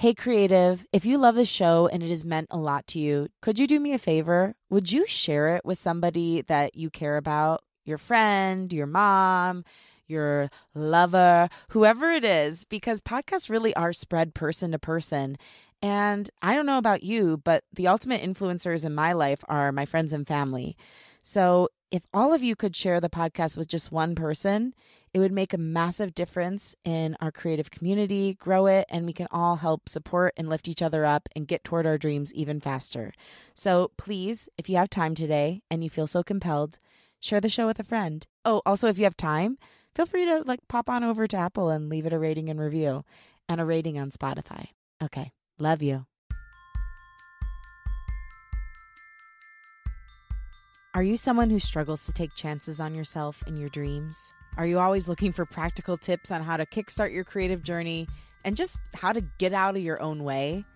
Hey, creative, if you love the show and it has meant a lot to you, could you do me a favor? Would you share it with somebody that you care about? Your friend, your mom, your lover, whoever it is, because podcasts really are spread person to person. And I don't know about you, but the ultimate influencers in my life are my friends and family. So if all of you could share the podcast with just one person, it would make a massive difference in our creative community, grow it, and we can all help support and lift each other up and get toward our dreams even faster. So please, if you have time today and you feel so compelled, share the show with a friend. Oh, also, if you have time, feel free to like pop on over to Apple and leave it a rating and review and a rating on Spotify. Okay, love you. Are you someone who struggles to take chances on yourself and your dreams? Are you always looking for practical tips on how to kickstart your creative journey and just how to get out of your own way?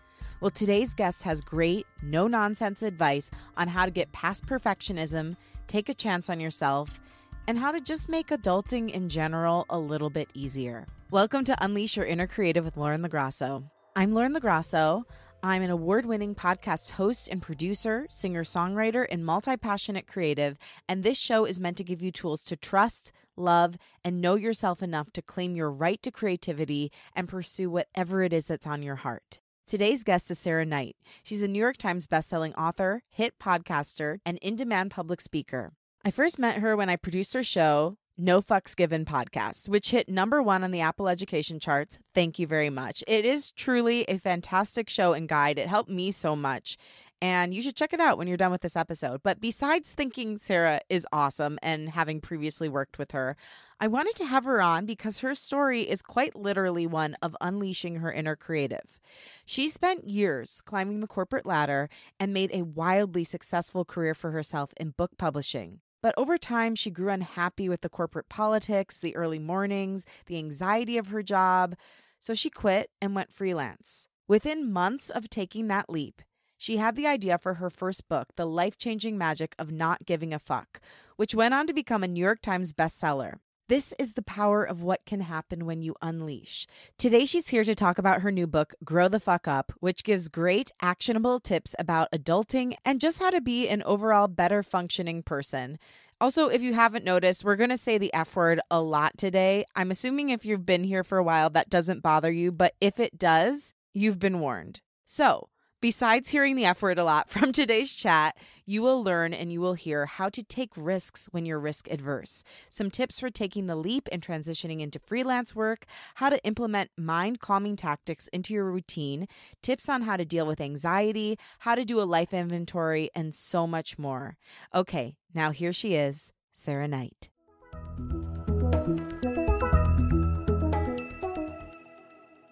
Well, today's guest has great, no nonsense advice on how to get past perfectionism, take a chance on yourself, and how to just make adulting in general a little bit easier. Welcome to Unleash Your Inner Creative with Lauren LaGrasso. I'm Lauren LaGrasso. I'm an award winning podcast host and producer, singer songwriter, and multi passionate creative. And this show is meant to give you tools to trust, love, and know yourself enough to claim your right to creativity and pursue whatever it is that's on your heart. Today's guest is Sarah Knight. She's a New York Times bestselling author, hit podcaster, and in demand public speaker. I first met her when I produced her show, no Fucks Given podcast, which hit number one on the Apple education charts. Thank you very much. It is truly a fantastic show and guide. It helped me so much. And you should check it out when you're done with this episode. But besides thinking Sarah is awesome and having previously worked with her, I wanted to have her on because her story is quite literally one of unleashing her inner creative. She spent years climbing the corporate ladder and made a wildly successful career for herself in book publishing. But over time, she grew unhappy with the corporate politics, the early mornings, the anxiety of her job. So she quit and went freelance. Within months of taking that leap, she had the idea for her first book, The Life Changing Magic of Not Giving a Fuck, which went on to become a New York Times bestseller. This is the power of what can happen when you unleash. Today, she's here to talk about her new book, Grow the Fuck Up, which gives great, actionable tips about adulting and just how to be an overall better functioning person. Also, if you haven't noticed, we're going to say the F word a lot today. I'm assuming if you've been here for a while, that doesn't bother you, but if it does, you've been warned. So, Besides hearing the F word a lot from today's chat, you will learn and you will hear how to take risks when you're risk adverse, some tips for taking the leap and transitioning into freelance work, how to implement mind calming tactics into your routine, tips on how to deal with anxiety, how to do a life inventory, and so much more. Okay, now here she is, Sarah Knight.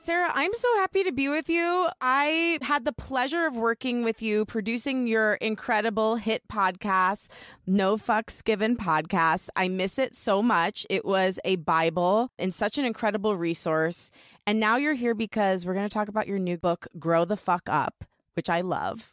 Sarah, I'm so happy to be with you. I had the pleasure of working with you, producing your incredible hit podcast, No Fucks Given podcast. I miss it so much. It was a Bible and such an incredible resource. And now you're here because we're going to talk about your new book, Grow the Fuck Up, which I love.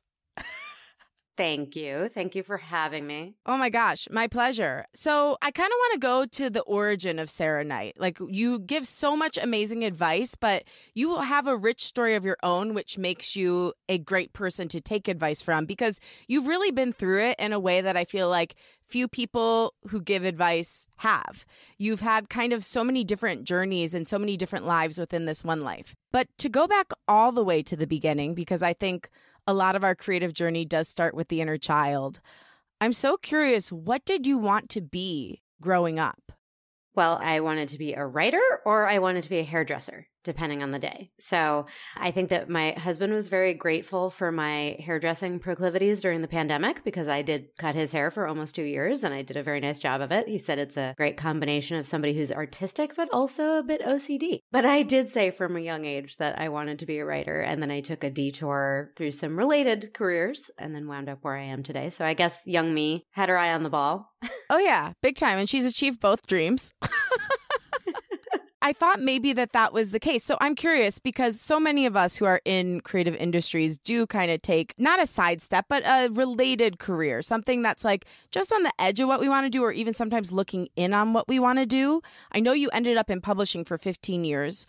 Thank you. Thank you for having me. Oh my gosh, my pleasure. So, I kind of want to go to the origin of Sarah Knight. Like, you give so much amazing advice, but you have a rich story of your own, which makes you a great person to take advice from because you've really been through it in a way that I feel like few people who give advice have. You've had kind of so many different journeys and so many different lives within this one life. But to go back all the way to the beginning, because I think a lot of our creative journey does start with the inner child. I'm so curious, what did you want to be growing up? Well, I wanted to be a writer or I wanted to be a hairdresser depending on the day. So I think that my husband was very grateful for my hairdressing proclivities during the pandemic because I did cut his hair for almost two years and I did a very nice job of it. He said it's a great combination of somebody who's artistic but also a bit OCD. But I did say from a young age that I wanted to be a writer and then I took a detour through some related careers and then wound up where I am today. So I guess young me had her eye on the ball. oh yeah, big time and she's achieved both dreams. I thought maybe that that was the case. So I'm curious because so many of us who are in creative industries do kind of take not a sidestep, but a related career, something that's like just on the edge of what we want to do, or even sometimes looking in on what we want to do. I know you ended up in publishing for 15 years.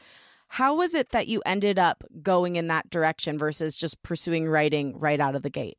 How was it that you ended up going in that direction versus just pursuing writing right out of the gate?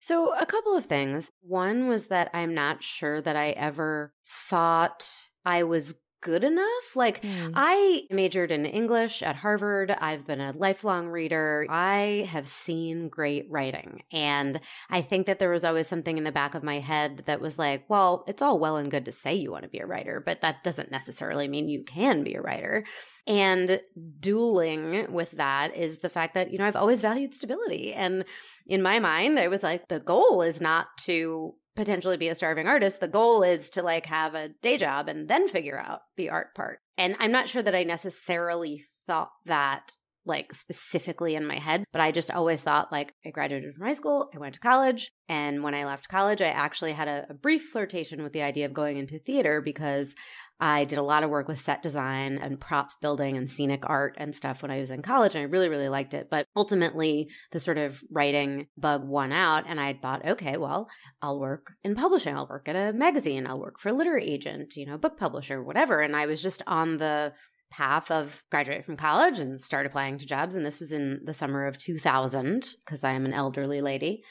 So, a couple of things. One was that I'm not sure that I ever thought I was good enough. Like, mm. I majored in English at Harvard. I've been a lifelong reader. I have seen great writing. And I think that there was always something in the back of my head that was like, well, it's all well and good to say you want to be a writer, but that doesn't necessarily mean you can be a writer. And dueling with that is the fact that, you know, I've always valued stability. And in my mind, I was like, the goal is not to potentially be a starving artist the goal is to like have a day job and then figure out the art part. And i'm not sure that i necessarily thought that like specifically in my head, but I just always thought like I graduated from high school, I went to college, and when I left college, I actually had a, a, brief flirtation with the idea of going into theater because I did a lot of work with set design and props building and scenic art and stuff when I was in college, and I really, really liked it. But ultimately, the sort of writing bug won out, and I thought, okay, well, I'll work in publishing. I'll work at a magazine. I'll work for a literary agent, you know, book publisher, whatever. And I was just on the path of graduate from college and start applying to jobs. And this was in the summer of 2000 because I am an elderly lady.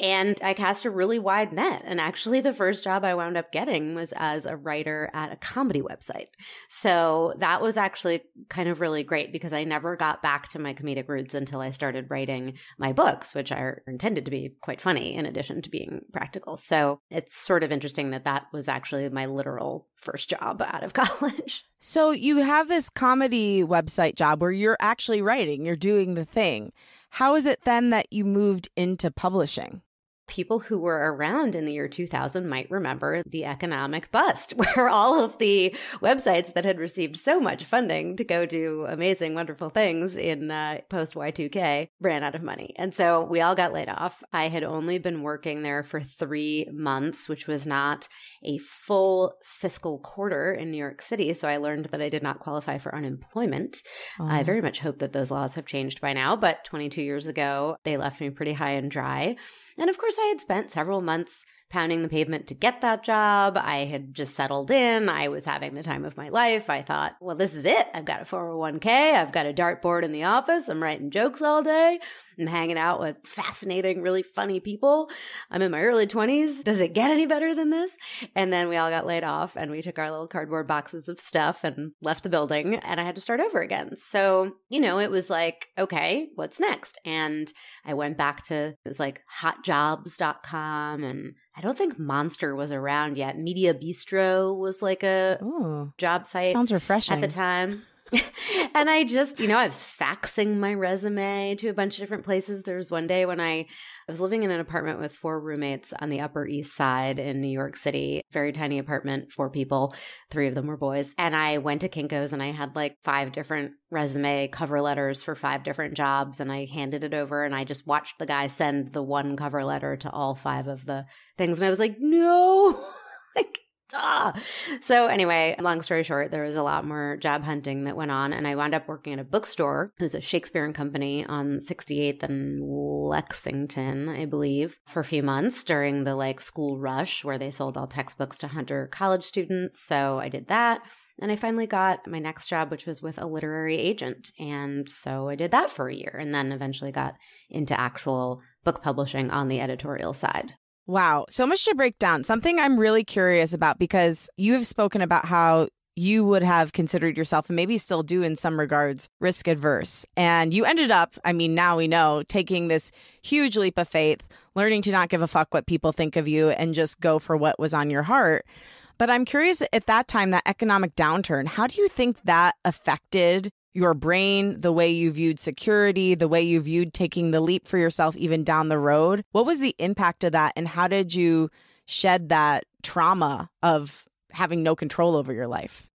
And I cast a really wide net. And actually, the first job I wound up getting was as a writer at a comedy website. So that was actually kind of really great because I never got back to my comedic roots until I started writing my books, which are intended to be quite funny in addition to being practical. So it's sort of interesting that that was actually my literal first job out of college. So you have this comedy website job where you're actually writing, you're doing the thing. How is it then that you moved into publishing? People who were around in the year 2000 might remember the economic bust, where all of the websites that had received so much funding to go do amazing, wonderful things in uh, post Y2K ran out of money. And so we all got laid off. I had only been working there for three months, which was not a full fiscal quarter in New York City. So I learned that I did not qualify for unemployment. Oh. I very much hope that those laws have changed by now, but 22 years ago, they left me pretty high and dry. And of course, I had spent several months pounding the pavement to get that job. I had just settled in. I was having the time of my life. I thought, well, this is it. I've got a 401k. I've got a dartboard in the office. I'm writing jokes all day. I'm hanging out with fascinating, really funny people. I'm in my early 20s. Does it get any better than this? And then we all got laid off and we took our little cardboard boxes of stuff and left the building and I had to start over again. So, you know, it was like, okay, what's next? And I went back to, it was like hotjobs.com and I don't think Monster was around yet. Media Bistro was like a Ooh, job site. Sounds refreshing. At the time. and I just, you know, I was faxing my resume to a bunch of different places. There was one day when I, I was living in an apartment with four roommates on the Upper East Side in New York City, very tiny apartment, four people, three of them were boys. And I went to Kinko's and I had like five different resume cover letters for five different jobs. And I handed it over and I just watched the guy send the one cover letter to all five of the things. And I was like, no, like, Duh. So anyway, long story short, there was a lot more job hunting that went on, and I wound up working at a bookstore. It was a Shakespeare and Company on 68th and Lexington, I believe, for a few months during the like school rush where they sold all textbooks to Hunter college students. So I did that. And I finally got my next job, which was with a literary agent. And so I did that for a year and then eventually got into actual book publishing on the editorial side. Wow. So much to break down. Something I'm really curious about because you have spoken about how you would have considered yourself, and maybe still do in some regards, risk adverse. And you ended up, I mean, now we know, taking this huge leap of faith, learning to not give a fuck what people think of you and just go for what was on your heart. But I'm curious at that time, that economic downturn, how do you think that affected your brain, the way you viewed security, the way you viewed taking the leap for yourself even down the road. What was the impact of that and how did you shed that trauma of having no control over your life?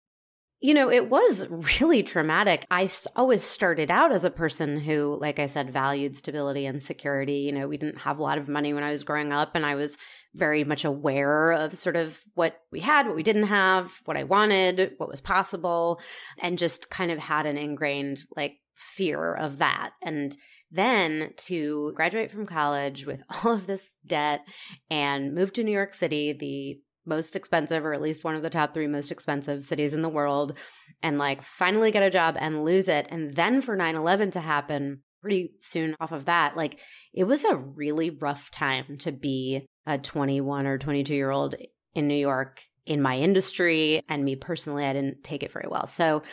You know, it was really traumatic. I always started out as a person who, like I said, valued stability and security. You know, we didn't have a lot of money when I was growing up, and I was very much aware of sort of what we had, what we didn't have, what I wanted, what was possible, and just kind of had an ingrained like fear of that. And then to graduate from college with all of this debt and move to New York City, the most expensive or at least one of the top 3 most expensive cities in the world and like finally get a job and lose it and then for 9/11 to happen pretty soon off of that like it was a really rough time to be a 21 or 22 year old in New York in my industry and me personally I didn't take it very well. So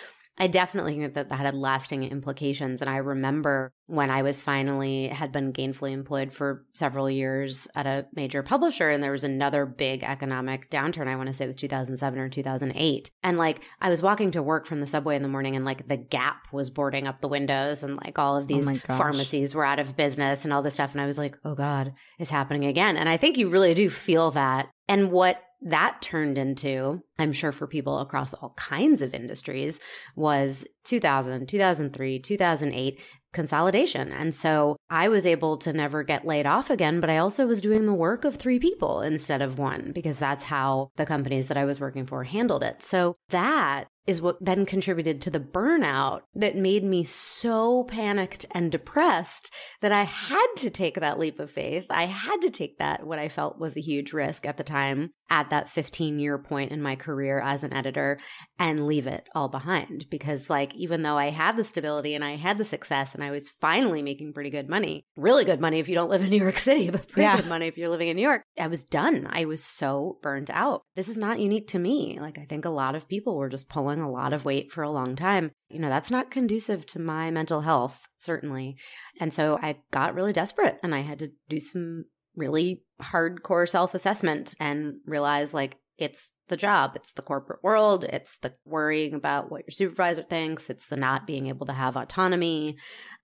I definitely think that that had lasting implications. And I remember when I was finally had been gainfully employed for several years at a major publisher, and there was another big economic downturn. I want to say it was 2007 or 2008. And like I was walking to work from the subway in the morning, and like the Gap was boarding up the windows, and like all of oh these oh pharmacies were out of business and all this stuff. And I was like, oh God, it's happening again. And I think you really do feel that. And what that turned into, I'm sure for people across all kinds of industries, was 2000, 2003, 2008 consolidation. And so I was able to never get laid off again, but I also was doing the work of three people instead of one because that's how the companies that I was working for handled it. So that is what then contributed to the burnout that made me so panicked and depressed that I had to take that leap of faith. I had to take that, what I felt was a huge risk at the time, at that 15 year point in my career as an editor, and leave it all behind. Because, like, even though I had the stability and I had the success and I was finally making pretty good money, really good money if you don't live in New York City, but pretty yeah. good money if you're living in New York, I was done. I was so burnt out. This is not unique to me. Like, I think a lot of people were just pulling a lot of weight for a long time. You know, that's not conducive to my mental health, certainly. And so I got really desperate and I had to do some really hardcore self assessment and realize like it's the job, it's the corporate world, it's the worrying about what your supervisor thinks, it's the not being able to have autonomy,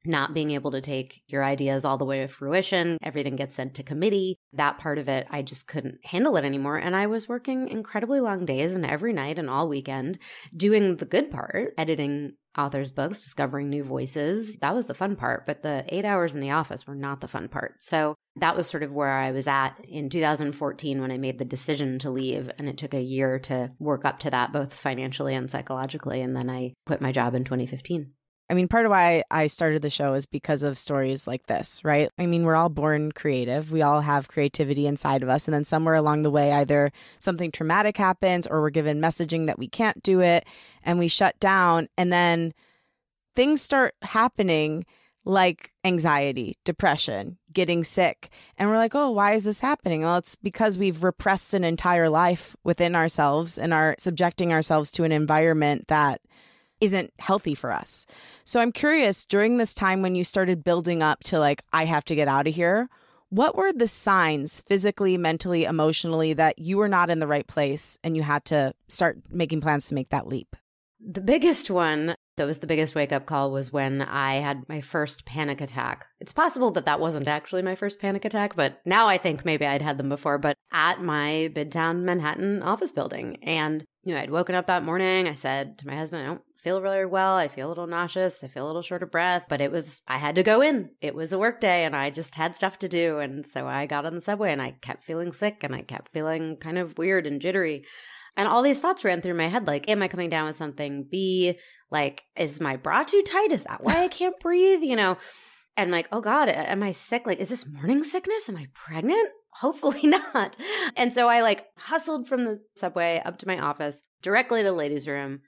not being able to take your ideas all the way to fruition. Everything gets sent to committee. That part of it, I just couldn't handle it anymore. And I was working incredibly long days and every night and all weekend doing the good part, editing authors' books, discovering new voices. That was the fun part, but the eight hours in the office were not the fun part. So that was sort of where I was at in 2014 when I made the decision to leave. And it took a year to work up to that, both financially and psychologically. And then I quit my job in 2015. I mean, part of why I started the show is because of stories like this, right? I mean, we're all born creative. We all have creativity inside of us. And then somewhere along the way, either something traumatic happens or we're given messaging that we can't do it and we shut down. And then things start happening like anxiety, depression, getting sick. And we're like, oh, why is this happening? Well, it's because we've repressed an entire life within ourselves and are subjecting ourselves to an environment that isn't healthy for us. So I'm curious during this time when you started building up to like, I have to get out of here, what were the signs physically, mentally, emotionally that you were not in the right place and you had to start making plans to make that leap? The biggest one that was the biggest wake up call was when I had my first panic attack. It's possible that that wasn't actually my first panic attack, but now I think maybe I'd had them before, but at my Midtown Manhattan office building. And, you know, I'd woken up that morning. I said to my husband, I don't feel really well. I feel a little nauseous. I feel a little short of breath, but it was, I had to go in. It was a work day and I just had stuff to do. And so I got on the subway and I kept feeling sick and I kept feeling kind of weird and jittery. And all these thoughts ran through my head like, am I coming down with something? B, like, is my bra too tight? Is that why I can't breathe? You know? And like, oh God, am I sick? Like, is this morning sickness? Am I pregnant? Hopefully not. And so I like hustled from the subway up to my office, directly to the ladies' room,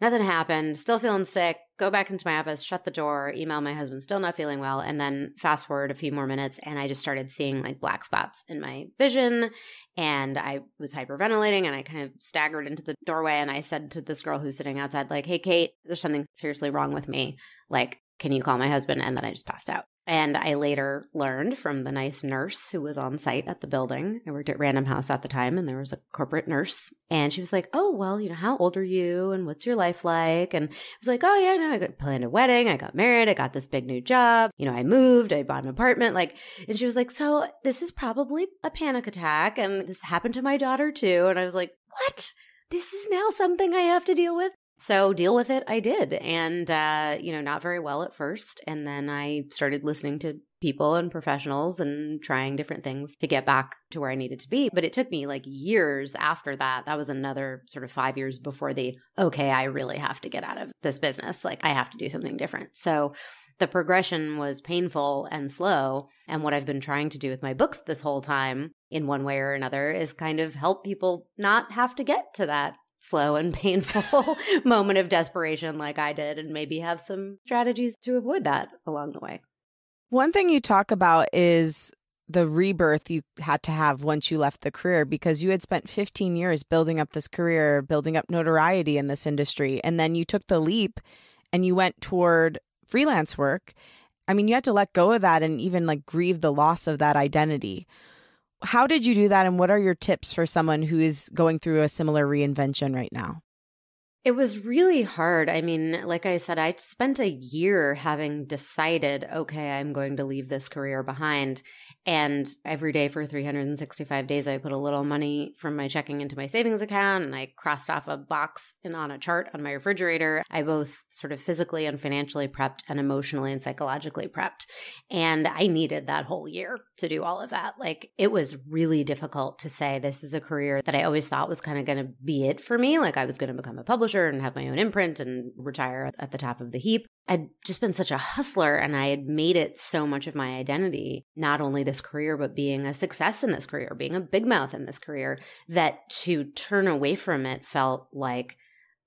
Nothing happened. Still feeling sick. Go back into my office, shut the door, email my husband, still not feeling well. And then fast forward a few more minutes, and I just started seeing like black spots in my vision. And I was hyperventilating and I kind of staggered into the doorway. And I said to this girl who's sitting outside, like, hey, Kate, there's something seriously wrong with me. Like, can you call my husband? And then I just passed out. And I later learned from the nice nurse who was on site at the building. I worked at Random House at the time, and there was a corporate nurse. And she was like, Oh, well, you know, how old are you? And what's your life like? And I was like, Oh, yeah, no, I got planned a wedding. I got married. I got this big new job. You know, I moved. I bought an apartment. Like, and she was like, So this is probably a panic attack. And this happened to my daughter too. And I was like, What? This is now something I have to deal with. So deal with it, I did. And, uh, you know, not very well at first. And then I started listening to people and professionals and trying different things to get back to where I needed to be. But it took me like years after that. That was another sort of five years before the, okay, I really have to get out of this business. Like I have to do something different. So the progression was painful and slow. And what I've been trying to do with my books this whole time, in one way or another, is kind of help people not have to get to that slow and painful moment of desperation like I did, and maybe have some strategies to avoid that along the way. One thing you talk about is the rebirth you had to have once you left the career because you had spent 15 years building up this career, building up notoriety in this industry. And then you took the leap and you went toward freelance work. I mean, you had to let go of that and even like grieve the loss of that identity. How did you do that? And what are your tips for someone who is going through a similar reinvention right now? It was really hard. I mean, like I said, I spent a year having decided, okay, I'm going to leave this career behind. And every day for 365 days, I put a little money from my checking into my savings account and I crossed off a box and on a chart on my refrigerator. I both sort of physically and financially prepped and emotionally and psychologically prepped. And I needed that whole year to do all of that. Like it was really difficult to say this is a career that I always thought was kind of going to be it for me. Like I was going to become a publisher and have my own imprint and retire at the top of the heap. I'd just been such a hustler and I had made it so much of my identity, not only this career, but being a success in this career, being a big mouth in this career, that to turn away from it felt like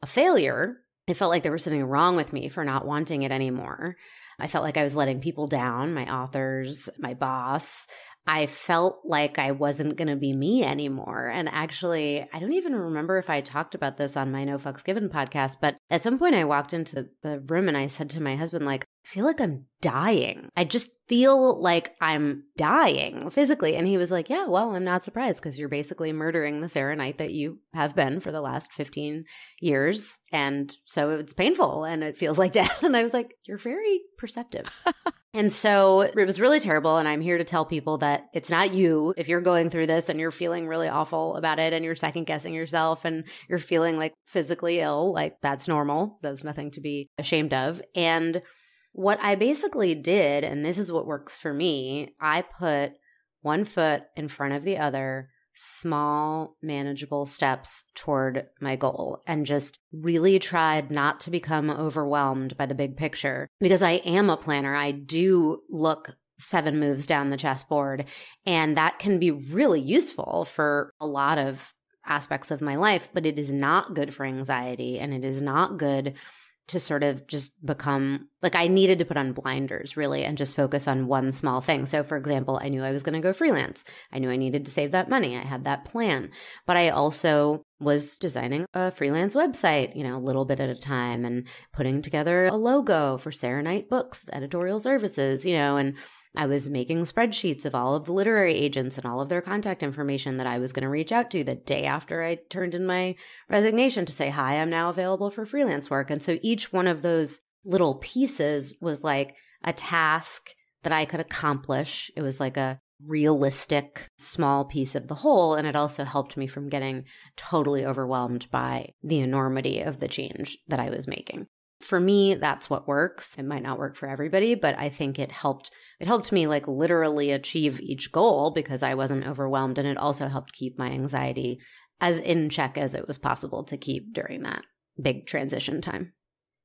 a failure. It felt like there was something wrong with me for not wanting it anymore. I felt like I was letting people down, my authors, my boss. I felt like I wasn't going to be me anymore. And actually, I don't even remember if I talked about this on my No Fucks Given podcast, but at some point I walked into the room and I said to my husband, like, I feel like I'm dying. I just feel like I'm dying physically. And he was like, Yeah, well, I'm not surprised because you're basically murdering the Sarah Knight that you have been for the last 15 years. And so it's painful and it feels like death. And I was like, You're very perceptive. And so it was really terrible. And I'm here to tell people that it's not you. If you're going through this and you're feeling really awful about it and you're second guessing yourself and you're feeling like physically ill, like that's normal. There's nothing to be ashamed of. And what I basically did, and this is what works for me, I put one foot in front of the other small, manageable steps toward my goal and just really tried not to become overwhelmed by the big picture because I am a planner. I do look seven moves down the chessboard, and that can be really useful for a lot of aspects of my life, but it is not good for anxiety and it is not good to sort of just become like I needed to put on blinders really and just focus on one small thing. So, for example, I knew I was going to go freelance. I knew I needed to save that money. I had that plan. But I also was designing a freelance website, you know, a little bit at a time and putting together a logo for Sarah Knight Books, editorial services, you know, and I was making spreadsheets of all of the literary agents and all of their contact information that I was going to reach out to the day after I turned in my resignation to say, Hi, I'm now available for freelance work. And so each one of those little pieces was like a task that I could accomplish. It was like a realistic small piece of the whole. And it also helped me from getting totally overwhelmed by the enormity of the change that I was making for me that's what works it might not work for everybody but i think it helped it helped me like literally achieve each goal because i wasn't overwhelmed and it also helped keep my anxiety as in check as it was possible to keep during that big transition time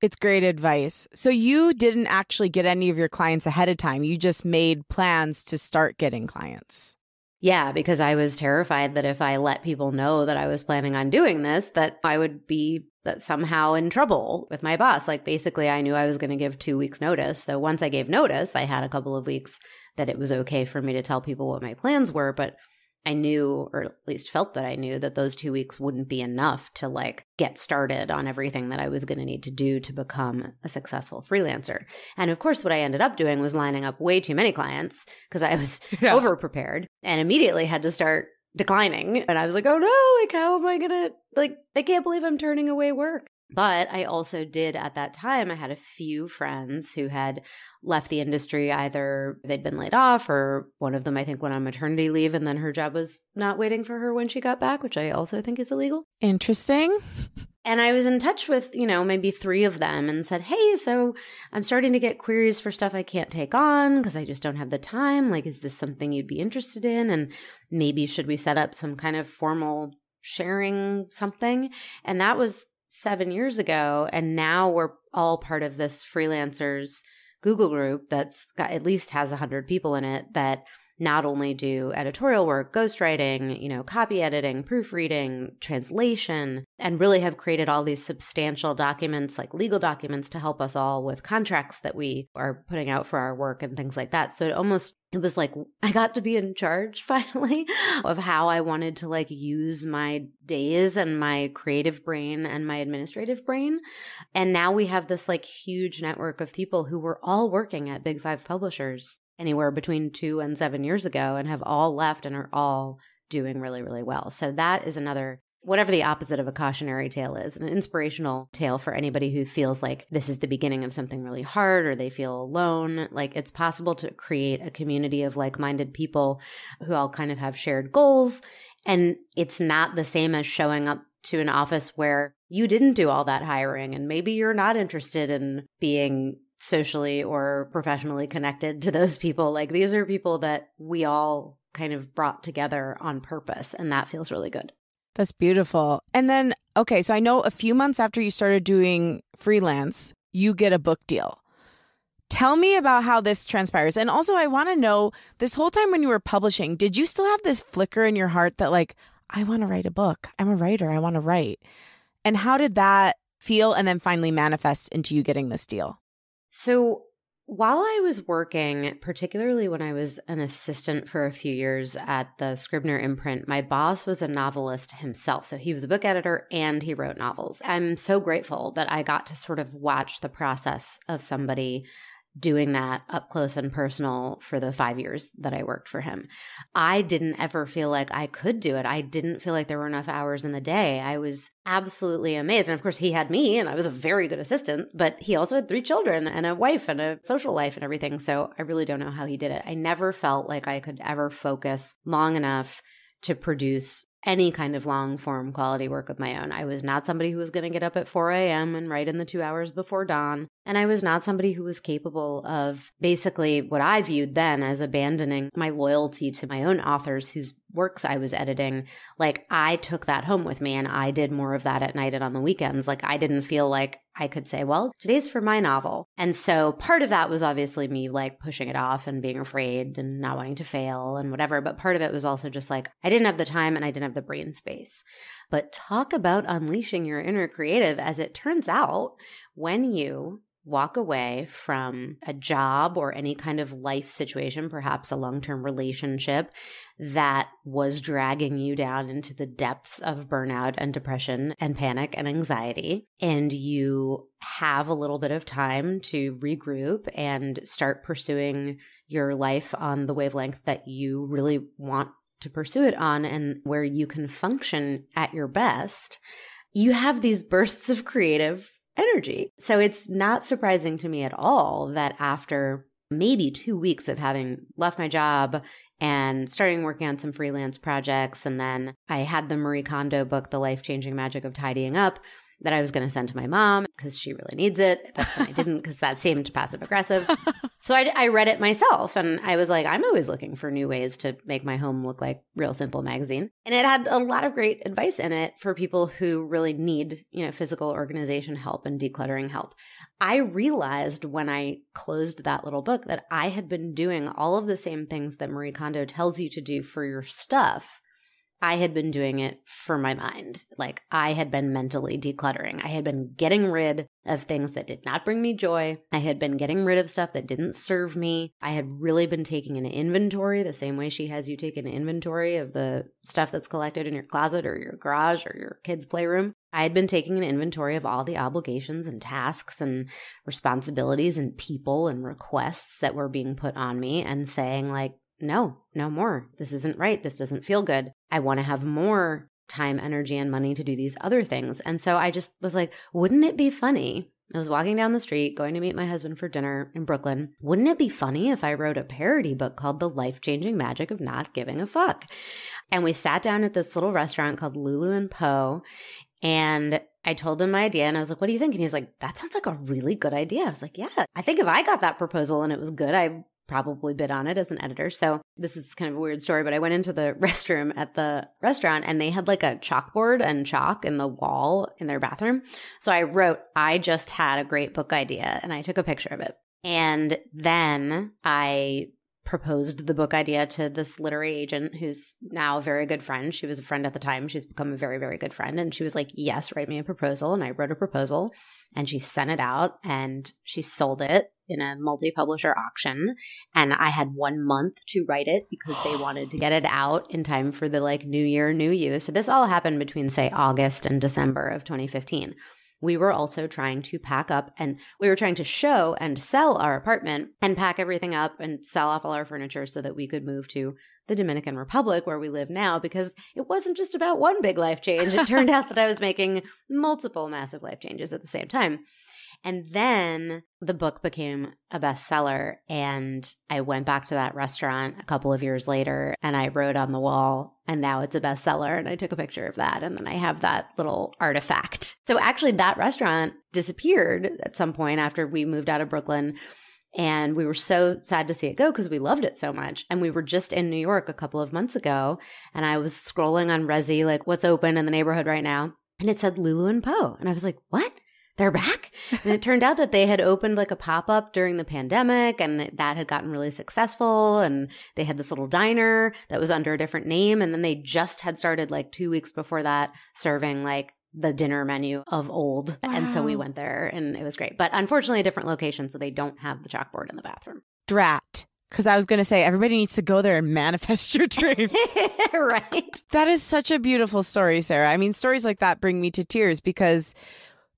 it's great advice. So you didn't actually get any of your clients ahead of time. You just made plans to start getting clients. Yeah, because I was terrified that if I let people know that I was planning on doing this, that I would be that somehow in trouble with my boss. Like basically I knew I was going to give 2 weeks notice. So once I gave notice, I had a couple of weeks that it was okay for me to tell people what my plans were, but I knew or at least felt that I knew that those 2 weeks wouldn't be enough to like get started on everything that I was going to need to do to become a successful freelancer. And of course what I ended up doing was lining up way too many clients because I was yeah. over prepared and immediately had to start declining. And I was like, oh no, like, how am I to, like, I can't believe I'm turning away work. But I also did at that time, I had a few friends who had left the industry. Either they'd been laid off, or one of them, I think, went on maternity leave, and then her job was not waiting for her when she got back, which I also think is illegal. Interesting. And I was in touch with, you know, maybe three of them and said, Hey, so I'm starting to get queries for stuff I can't take on because I just don't have the time. Like, is this something you'd be interested in? And maybe should we set up some kind of formal sharing something? And that was seven years ago. And now we're all part of this freelancers Google group that's got at least has a 100 people in it that not only do editorial work, ghostwriting, you know, copy editing, proofreading, translation, and really have created all these substantial documents, like legal documents, to help us all with contracts that we are putting out for our work and things like that. So it almost it was like I got to be in charge finally of how I wanted to like use my days and my creative brain and my administrative brain. And now we have this like huge network of people who were all working at Big Five publishers anywhere between two and seven years ago and have all left and are all doing really, really well. So that is another whatever the opposite of a cautionary tale is, an inspirational tale for anybody who feels like this is the beginning of something really hard or they feel alone. Like it's possible to create a community of like minded people who all kind of have shared goals. And it's not the same as showing up to an office where you didn't do all that hiring and maybe you're not interested in being socially or professionally connected to those people. Like these are people that we all kind of brought together on purpose. And that feels really good. That's beautiful. And then, okay, so I know a few months after you started doing freelance, you get a book deal. Tell me about how this transpires. And also, I want to know this whole time when you were publishing, did you still have this flicker in your heart that, like, I want to write a book? I'm a writer. I want to write. And how did that feel and then finally manifest into you getting this deal? So while I was working, particularly when I was an assistant for a few years at the Scribner imprint, my boss was a novelist himself. So he was a book editor and he wrote novels. I'm so grateful that I got to sort of watch the process of somebody doing that up close and personal for the five years that I worked for him. I didn't ever feel like I could do it. I didn't feel like there were enough hours in the day. I was absolutely amazed. And of course, he had me, and I was a very good assistant, but he also had three children and a wife and a social life and everything. So I really don't know how he did it. I never felt like I could ever focus long enough to produce any kind of long form quality work of my own. I was not somebody who was going to get up at 4 a.m. and write in the two hours before dawn. And I was not somebody who was capable of basically what I viewed then as abandoning my loyalty to my own authors whose works I was editing. Like I took that home with me and I did more of that at night and on the weekends. Like I didn't feel like I could say, well, today's for my novel. And so part of that was obviously me like pushing it off and being afraid and not wanting to fail and whatever. But part of it was also just like I didn't have the time and I didn't have the brain space. But talk about unleashing your inner creative. As it turns out, when you walk away from a job or any kind of life situation, perhaps a long term relationship that was dragging you down into the depths of burnout and depression and panic and anxiety. And you have a little bit of time to regroup and start pursuing your life on the wavelength that you really want to pursue it on and where you can function at your best. You have these bursts of creative energy. So it's not surprising to me at all that after maybe two weeks of having left my job and starting working on some freelance projects, and then I had the Marie Kondo book, The Life Changing Magic of Tidying Up, that I was going to send to my mom because she really needs it. But I didn't because that seemed passive aggressive. so I, I, read it myself and I was like, I'm always looking for new ways to make my home look like Real Simple magazine. And it had a lot of great advice in it for people who really need, you know, physical organization help and decluttering help. I realized when I closed that little book that I had been doing all of the same things that Marie Kondo tells you to do for your stuff I had been doing it for my mind. Like I had been mentally decluttering. I had been getting rid of things that did not bring me joy. I had been getting rid of stuff that didn't serve me. I had really been taking an inventory the same way she has you take an inventory of the stuff that's collected in your closet or your garage or your kids' playroom. I had been taking an inventory of all the obligations and tasks and responsibilities and people and requests that were being put on me and saying, like, no, no more. This isn't right. This doesn't feel good. I want to have more time, energy, and money to do these other things. And so I just was like, wouldn't it be funny? I was walking down the street going to meet my husband for dinner in Brooklyn. Wouldn't it be funny if I wrote a parody book called The Life Changing Magic of Not Giving a Fuck? And we sat down at this little restaurant called Lulu and Po. And I told him my idea and I was like, what do you think? And he's like, that sounds like a really good idea. I was like, yeah, I think if I got that proposal and it was good, I probably bid on it as an editor. So this is kind of a weird story, but I went into the restroom at the restaurant and they had like a chalkboard and chalk in the wall in their bathroom. So I wrote, I just had a great book idea and I took a picture of it. And then I proposed the book idea to this literary agent who's now a very good friend. She was a friend at the time. She's become a very, very good friend. And she was like, Yes, write me a proposal. And I wrote a proposal and she sent it out and she sold it in a multi publisher auction. And I had one month to write it because they wanted to get it out in time for the like new year, new you. So this all happened between, say, August and December of 2015 we were also trying to pack up and we were trying to show and sell our apartment and pack everything up and sell off all our furniture so that we could move to the Dominican Republic where we live now because it wasn't just about one big life change. It turned out that I was making multiple massive life changes at the same time. And then the book became a bestseller. And I went back to that restaurant a couple of years later and I wrote on the wall, and now it's a bestseller. And I took a picture of that. And then I have that little artifact. So actually, that restaurant disappeared at some point after we moved out of Brooklyn. And we were so sad to see it go because we loved it so much. And we were just in New York a couple of months ago. And I was scrolling on Resy, like, what's open in the neighborhood right now? And it said Lulu and Po. And I was like, what? They're back. And it turned out that they had opened like a pop up during the pandemic and that had gotten really successful. And they had this little diner that was under a different name. And then they just had started like two weeks before that serving like the dinner menu of old. Wow. And so we went there and it was great. But unfortunately, a different location. So they don't have the chalkboard in the bathroom. Drat. Because I was going to say, everybody needs to go there and manifest your dreams. right. That is such a beautiful story, Sarah. I mean, stories like that bring me to tears because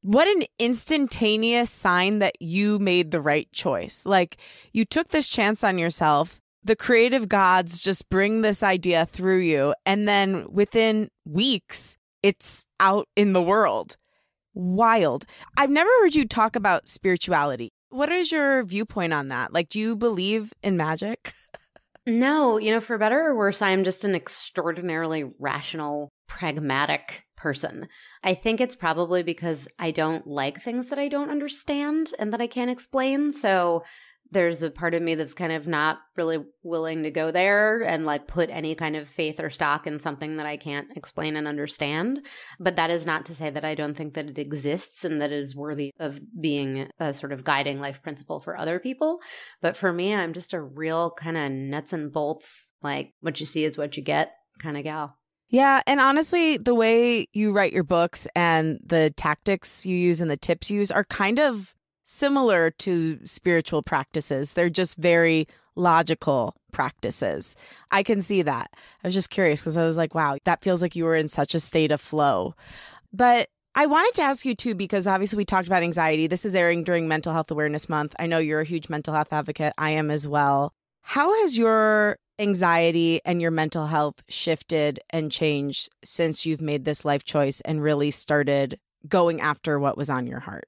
what an instantaneous sign that you made the right choice. Like you took this chance on yourself. The creative gods just bring this idea through you. And then within weeks, it's out in the world. Wild. I've never heard you talk about spirituality. What is your viewpoint on that? Like, do you believe in magic? No, you know, for better or worse, I'm just an extraordinarily rational, pragmatic person. I think it's probably because I don't like things that I don't understand and that I can't explain. So there's a part of me that's kind of not really willing to go there and like put any kind of faith or stock in something that I can't explain and understand. But that is not to say that I don't think that it exists and that it is worthy of being a sort of guiding life principle for other people. But for me, I'm just a real kind of nuts and bolts, like what you see is what you get kind of gal. Yeah. And honestly, the way you write your books and the tactics you use and the tips you use are kind of similar to spiritual practices. They're just very logical practices. I can see that. I was just curious because I was like, wow, that feels like you were in such a state of flow. But I wanted to ask you too, because obviously we talked about anxiety. This is airing during Mental Health Awareness Month. I know you're a huge mental health advocate. I am as well. How has your anxiety and your mental health shifted and changed since you've made this life choice and really started going after what was on your heart?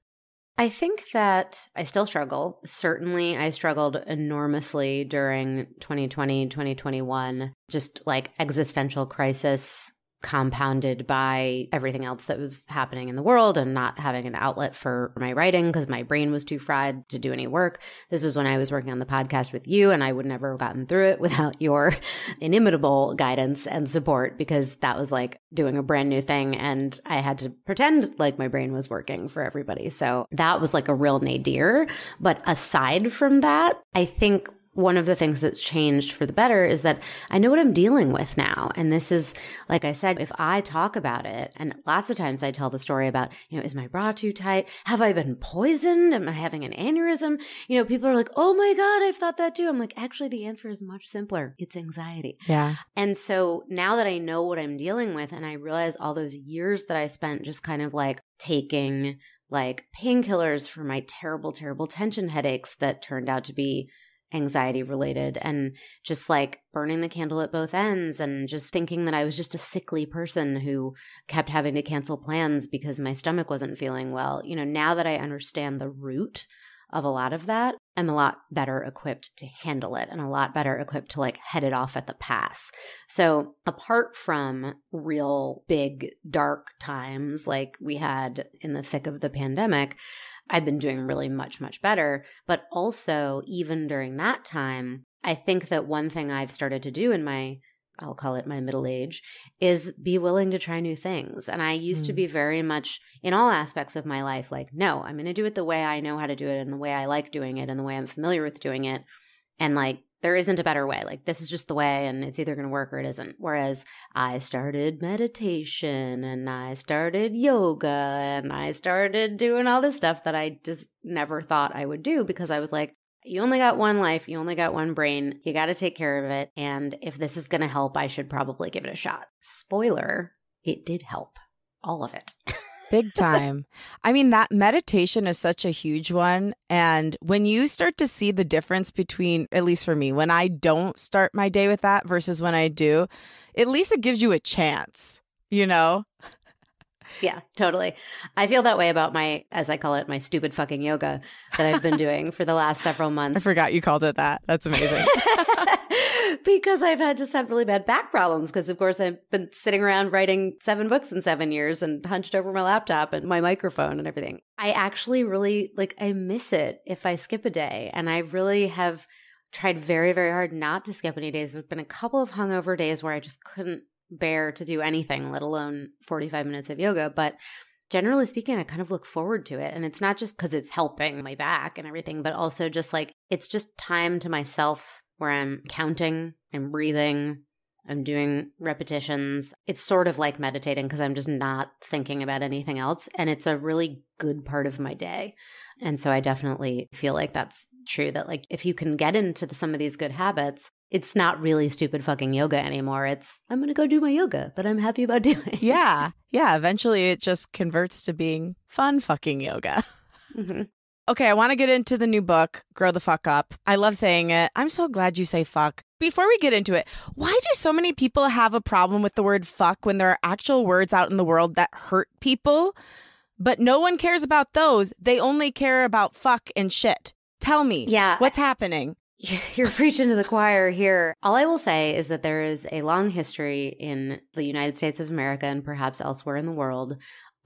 I think that I still struggle. Certainly, I struggled enormously during 2020, 2021, just like existential crisis compounded by everything else that was happening in the world and not having an outlet for my writing because my brain was too fried to do any work. This was when I was working on the podcast with you, and I would never have gotten through it without your inimitable guidance and support because that was like doing a brand new thing. And I had to pretend like my brain was working for everybody. So that was like a real nadir. But aside from that, I think one of the things that's changed for the better is that I know what I'm dealing with now. And this is, like I said, if I talk about it, and lots of times I tell the story about, you know, is my bra too tight? Have I been poisoned? Am I having an aneurysm? You know, people are like, oh my God, I've thought that too. I'm like, actually, the answer is much simpler. It's anxiety. Yeah. And so now that I know what I'm dealing with, and I realize all those years that I spent just kind of like taking like painkillers for my terrible, terrible tension headaches that turned out to be anxiety related and just like burning the candle at both ends and just thinking that I was just a sickly person who kept having to cancel plans because my stomach wasn't feeling well. You know, now that I understand the root of a lot of that, am a lot better equipped to handle it and a lot better equipped to like head it off at the pass. So, apart from real big dark times like we had in the thick of the pandemic, I've been doing really much, much better. But also, even during that time, I think that one thing I've started to do in my I'll call it my middle age, is be willing to try new things. And I used mm. to be very much in all aspects of my life like, no, I'm going to do it the way I know how to do it and the way I like doing it and the way I'm familiar with doing it. And like, there isn't a better way. Like, this is just the way, and it's either going to work or it isn't. Whereas I started meditation and I started yoga and I started doing all this stuff that I just never thought I would do because I was like, you only got one life, you only got one brain, you got to take care of it. And if this is going to help, I should probably give it a shot. Spoiler, it did help. All of it. Big time. I mean, that meditation is such a huge one. And when you start to see the difference between, at least for me, when I don't start my day with that versus when I do, at least it gives you a chance, you know? Yeah, totally. I feel that way about my, as I call it, my stupid fucking yoga that I've been doing for the last several months. I forgot you called it that. That's amazing. because I've had just had really bad back problems. Because of course I've been sitting around writing seven books in seven years and hunched over my laptop and my microphone and everything. I actually really like I miss it if I skip a day, and I really have tried very very hard not to skip any days. There's been a couple of hungover days where I just couldn't bear to do anything, let alone 45 minutes of yoga. But generally speaking, I kind of look forward to it. And it's not just because it's helping my back and everything, but also just like it's just time to myself where I'm counting, I'm breathing, I'm doing repetitions. It's sort of like meditating because I'm just not thinking about anything else. And it's a really good part of my day. And so I definitely feel like that's true that, like, if you can get into the, some of these good habits, it's not really stupid fucking yoga anymore. It's, I'm going to go do my yoga that I'm happy about doing. yeah. Yeah. Eventually it just converts to being fun fucking yoga. Mm-hmm. Okay, I want to get into the new book, Grow the Fuck Up. I love saying it. I'm so glad you say fuck. Before we get into it, why do so many people have a problem with the word fuck when there are actual words out in the world that hurt people? But no one cares about those. They only care about fuck and shit. Tell me. Yeah. What's happening? You're preaching to the choir here. All I will say is that there is a long history in the United States of America and perhaps elsewhere in the world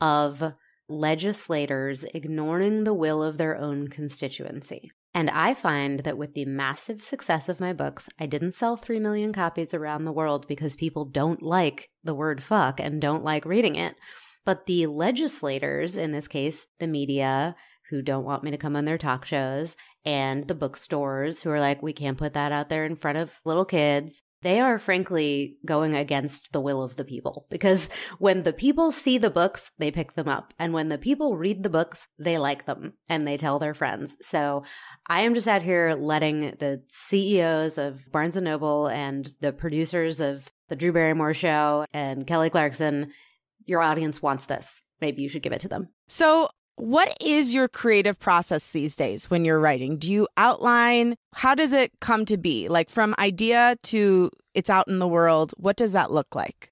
of legislators ignoring the will of their own constituency. And I find that with the massive success of my books, I didn't sell 3 million copies around the world because people don't like the word fuck and don't like reading it. But the legislators, in this case, the media, who don't want me to come on their talk shows, and the bookstores who are like, we can't put that out there in front of little kids. They are frankly going against the will of the people because when the people see the books, they pick them up. And when the people read the books, they like them and they tell their friends. So I am just out here letting the CEOs of Barnes and Noble and the producers of the Drew Barrymore show and Kelly Clarkson, your audience wants this. Maybe you should give it to them. So what is your creative process these days when you're writing? Do you outline? How does it come to be? Like from idea to it's out in the world, what does that look like?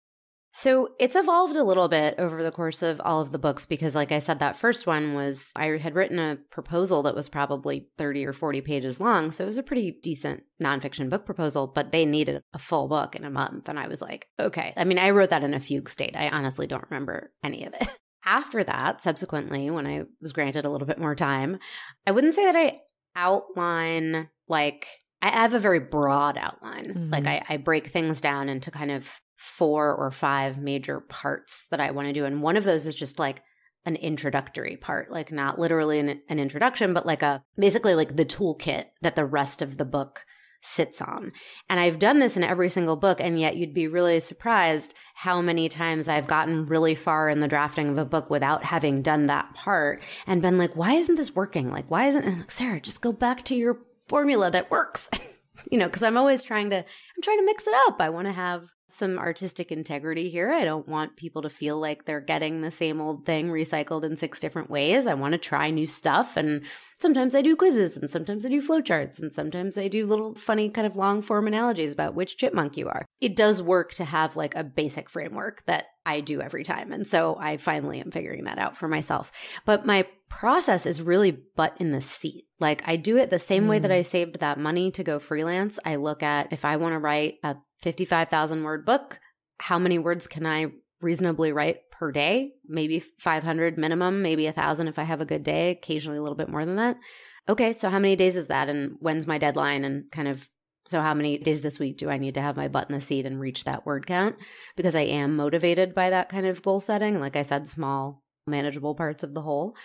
So it's evolved a little bit over the course of all of the books because, like I said, that first one was I had written a proposal that was probably 30 or 40 pages long. So it was a pretty decent nonfiction book proposal, but they needed a full book in a month. And I was like, okay. I mean, I wrote that in a fugue state. I honestly don't remember any of it. After that, subsequently, when I was granted a little bit more time, I wouldn't say that I outline like I have a very broad outline. Mm-hmm. Like I, I break things down into kind of four or five major parts that I want to do. And one of those is just like an introductory part, like not literally an, an introduction, but like a basically like the toolkit that the rest of the book sits on. And I've done this in every single book, and yet you'd be really surprised how many times I've gotten really far in the drafting of a book without having done that part and been like, why isn't this working? Like, why isn't, and like, Sarah, just go back to your formula that works. you know, because I'm always trying to, I'm trying to mix it up. I want to have some artistic integrity here. I don't want people to feel like they're getting the same old thing recycled in six different ways. I want to try new stuff. And sometimes I do quizzes and sometimes I do flowcharts and sometimes I do little funny kind of long form analogies about which chipmunk you are. It does work to have like a basic framework that I do every time. And so I finally am figuring that out for myself. But my process is really butt in the seat. Like I do it the same mm. way that mm. I saved that money to go freelance. I look at if I want to write a 55,000 word book, how many words can I reasonably write per day? Maybe 500 minimum, maybe a thousand if I have a good day, occasionally a little bit more than that. Okay, so how many days is that? And when's my deadline? And kind of so, how many days this week do I need to have my butt in the seat and reach that word count? Because I am motivated by that kind of goal setting. Like I said, small, manageable parts of the whole.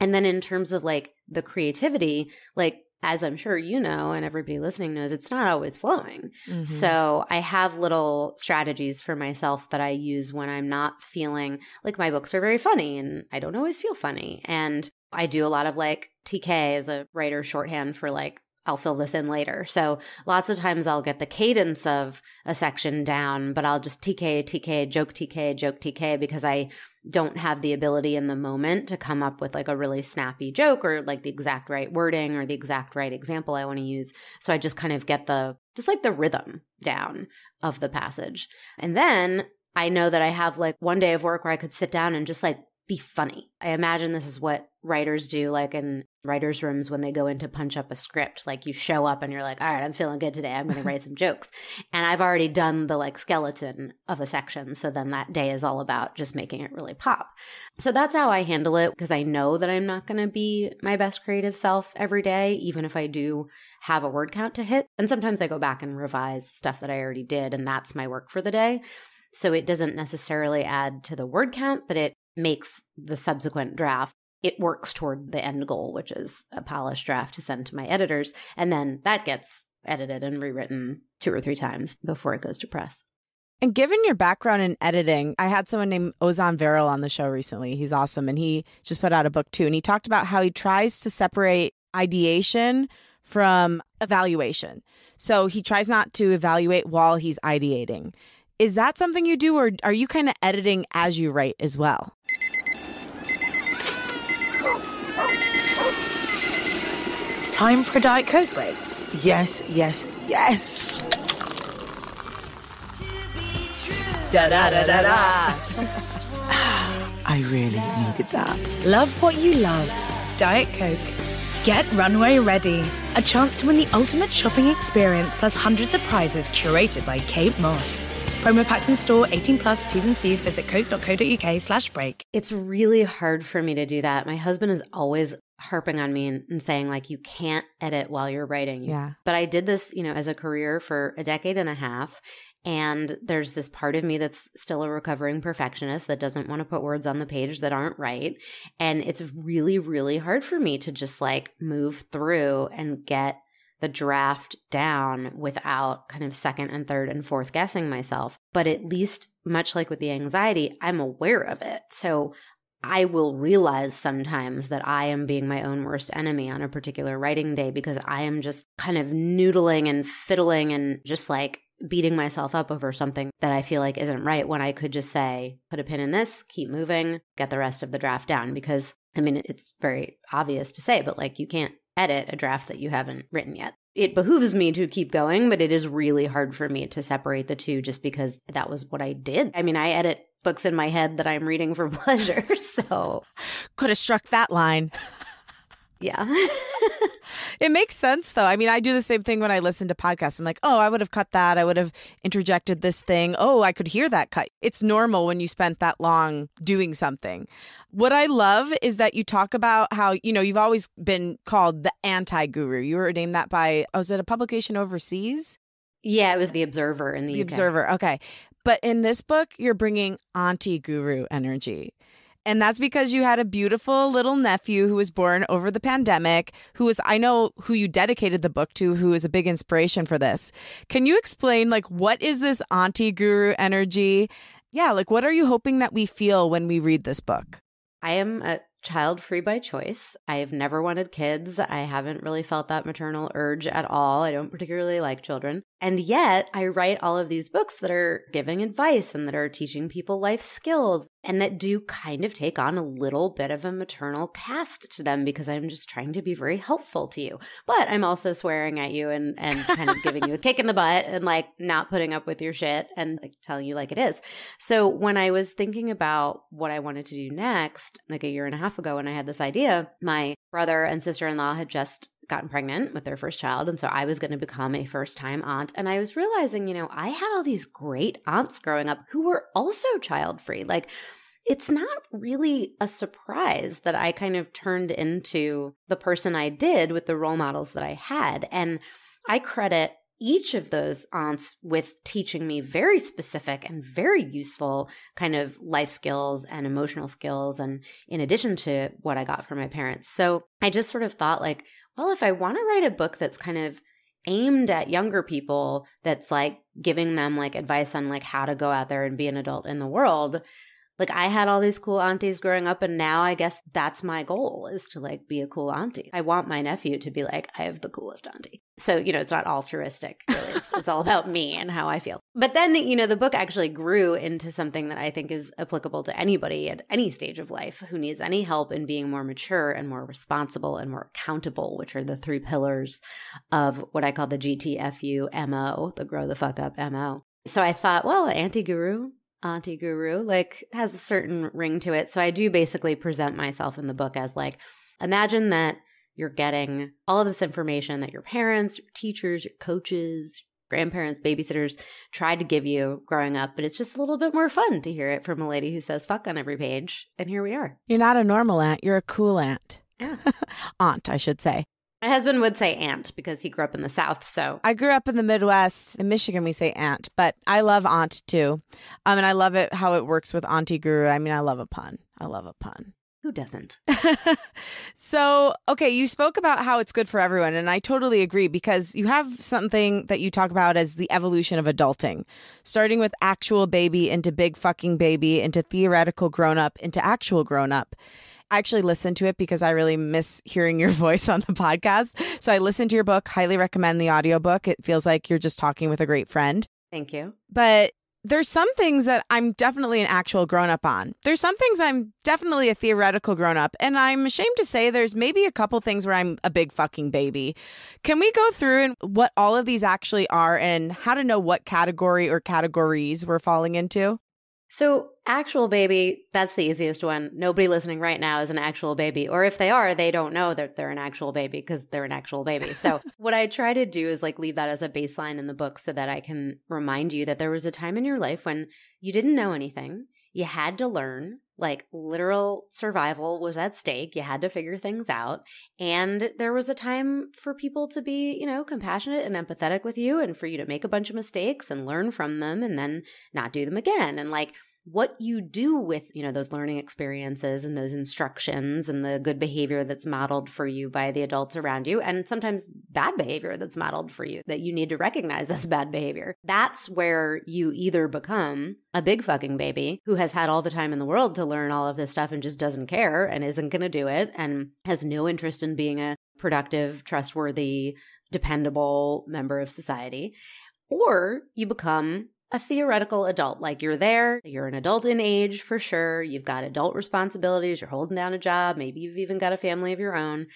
And then in terms of like the creativity, like as I'm sure you know, and everybody listening knows, it's not always flowing. Mm-hmm. So I have little strategies for myself that I use when I'm not feeling like my books are very funny and I don't always feel funny. And I do a lot of like TK as a writer shorthand for like I'll fill this in later. So lots of times I'll get the cadence of a section down, but I'll just TK, TK, joke TK, joke TK because I don't have the ability in the moment to come up with like a really snappy joke or like the exact right wording or the exact right example I want to use. So I just kind of get the, just like the rhythm down of the passage. And then I know that I have like one day of work where I could sit down and just like be funny. I imagine this is what writers do, like in writers' rooms when they go in to punch up a script. Like you show up and you're like, all right, I'm feeling good today. I'm going to write some jokes. And I've already done the like skeleton of a section. So then that day is all about just making it really pop. So that's how I handle it because I know that I'm not going to be my best creative self every day, even if I do have a word count to hit. And sometimes I go back and revise stuff that I already did, and that's my work for the day. So it doesn't necessarily add to the word count, but it makes the subsequent draft it works toward the end goal, which is a polished draft to send to my editors. And then that gets edited and rewritten two or three times before it goes to press. And given your background in editing, I had someone named Ozan Varol on the show recently. He's awesome. And he just put out a book too. And he talked about how he tries to separate ideation from evaluation. So he tries not to evaluate while he's ideating. Is that something you do, or are you kind of editing as you write as well? Time for a Diet Coke break? Yes, yes, yes! Da da da da da! I really needed that. Love what you love. Diet Coke. Get Runway Ready. A chance to win the ultimate shopping experience plus hundreds of prizes curated by Kate Moss. Promo packs in store, 18 plus, T's and C's. Visit coke.co.uk slash break. It's really hard for me to do that. My husband is always harping on me and, and, saying like you can't edit while you're writing. Yeah. But I did this, you know, as a career for a decade and a half. And there's this part of me that's still a recovering perfectionist that doesn't want to put words on the page that aren't right. And it's really, really hard for me to just like move through and get the draft down without kind of second and third and fourth guessing myself. But at least, much like with the anxiety, I'm aware of it. So I will realize sometimes that I am being my own worst enemy on a particular writing day because I am just kind of noodling and fiddling and just like beating myself up over something that I feel like isn't right when I could just say, put a pin in this, keep moving, get the rest of the draft down. Because I mean, it's very obvious to say, but like you can't edit a draft that you haven't written yet. It behooves me to keep going, but it is really hard for me to separate the two just because that was what I did. I mean, I edit books in my head that I'm reading for pleasure. So could have struck that line. Yeah. it makes sense though. I mean, I do the same thing when I listen to podcasts. I'm like, oh, I would have cut that. I would have interjected this thing. Oh, I could hear that cut. It's normal when you spent that long doing something. What I love is that you talk about how, you know, you've always been called the anti guru. You were named that by, oh, was it a publication overseas? Yeah, it was The Observer in the, the. Observer. Okay. But in this book, you're bringing anti guru energy. And that's because you had a beautiful little nephew who was born over the pandemic, who was, I know who you dedicated the book to, who is a big inspiration for this. Can you explain, like, what is this anti guru energy? Yeah, like, what are you hoping that we feel when we read this book? I am a child free by choice. I have never wanted kids. I haven't really felt that maternal urge at all. I don't particularly like children. And yet, I write all of these books that are giving advice and that are teaching people life skills and that do kind of take on a little bit of a maternal cast to them because I'm just trying to be very helpful to you. But I'm also swearing at you and, and kind of giving you a kick in the butt and like not putting up with your shit and like telling you like it is. So when I was thinking about what I wanted to do next, like a year and a half ago when I had this idea, my brother and sister in law had just gotten pregnant with their first child. And so I was going to become a first time aunt. And I was realizing, you know, I had all these great aunts growing up who were also child free. Like, it's not really a surprise that I kind of turned into the person I did with the role models that I had. And I credit each of those aunts with teaching me very specific and very useful kind of life skills and emotional skills and in addition to what I got from my parents. So I just sort of thought like well, if I want to write a book that's kind of aimed at younger people, that's like giving them like advice on like how to go out there and be an adult in the world, like I had all these cool aunties growing up and now I guess that's my goal is to like be a cool auntie. I want my nephew to be like I have the coolest auntie. So, you know, it's not altruistic. Really. It's, it's all about me and how I feel. But then, you know, the book actually grew into something that I think is applicable to anybody at any stage of life who needs any help in being more mature and more responsible and more accountable, which are the three pillars of what I call the GTFU MO, the grow the fuck up MO. So I thought, well, Auntie Guru, auntie guru like has a certain ring to it. So i do basically present myself in the book as like imagine that you're getting all of this information that your parents your teachers your coaches grandparents babysitters tried to give you growing up but it's just a little bit more fun to hear it from a lady who says fuck on every page and here we are. You're not a normal aunt you're a cool aunt. Yeah. aunt i should say my husband would say aunt because he grew up in the South. So I grew up in the Midwest. In Michigan, we say aunt, but I love aunt too. Um, and I love it how it works with Auntie Guru. I mean, I love a pun. I love a pun. Who doesn't? so, okay, you spoke about how it's good for everyone, and I totally agree because you have something that you talk about as the evolution of adulting, starting with actual baby into big fucking baby into theoretical grown up into actual grown up. I actually listened to it because I really miss hearing your voice on the podcast. So I listened to your book, highly recommend the audiobook. It feels like you're just talking with a great friend. Thank you. But there's some things that I'm definitely an actual grown up on. There's some things I'm definitely a theoretical grown up. And I'm ashamed to say there's maybe a couple things where I'm a big fucking baby. Can we go through and what all of these actually are and how to know what category or categories we're falling into? So, actual baby, that's the easiest one. Nobody listening right now is an actual baby. Or if they are, they don't know that they're an actual baby because they're an actual baby. So, what I try to do is like leave that as a baseline in the book so that I can remind you that there was a time in your life when you didn't know anything. You had to learn, like literal survival was at stake. You had to figure things out. And there was a time for people to be, you know, compassionate and empathetic with you and for you to make a bunch of mistakes and learn from them and then not do them again. And like, what you do with you know those learning experiences and those instructions and the good behavior that's modeled for you by the adults around you and sometimes bad behavior that's modeled for you that you need to recognize as bad behavior. That's where you either become a big fucking baby who has had all the time in the world to learn all of this stuff and just doesn't care and isn't going to do it and has no interest in being a productive trustworthy dependable member of society or you become a theoretical adult. Like you're there, you're an adult in age for sure. You've got adult responsibilities, you're holding down a job, maybe you've even got a family of your own,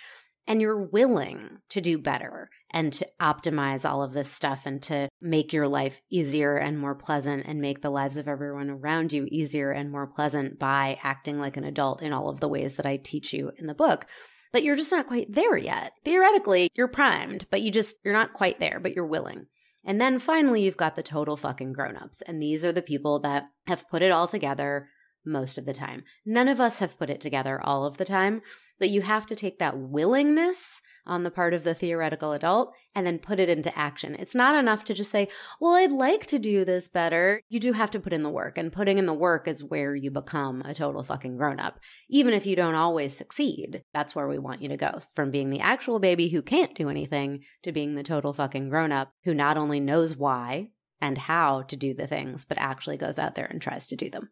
and you're willing to do better and to optimize all of this stuff and to make your life easier and more pleasant and make the lives of everyone around you easier and more pleasant by acting like an adult in all of the ways that I teach you in the book. But you're just not quite there yet. Theoretically, you're primed, but you just, you're not quite there, but you're willing. And then finally, you've got the total fucking grown-ups. And these are the people that have put it all together most of the time. None of us have put it together all of the time, but you have to take that willingness on the part of the theoretical adult and then put it into action. It's not enough to just say, well, I'd like to do this better. You do have to put in the work, and putting in the work is where you become a total fucking grown up. Even if you don't always succeed, that's where we want you to go from being the actual baby who can't do anything to being the total fucking grown up who not only knows why and how to do the things, but actually goes out there and tries to do them.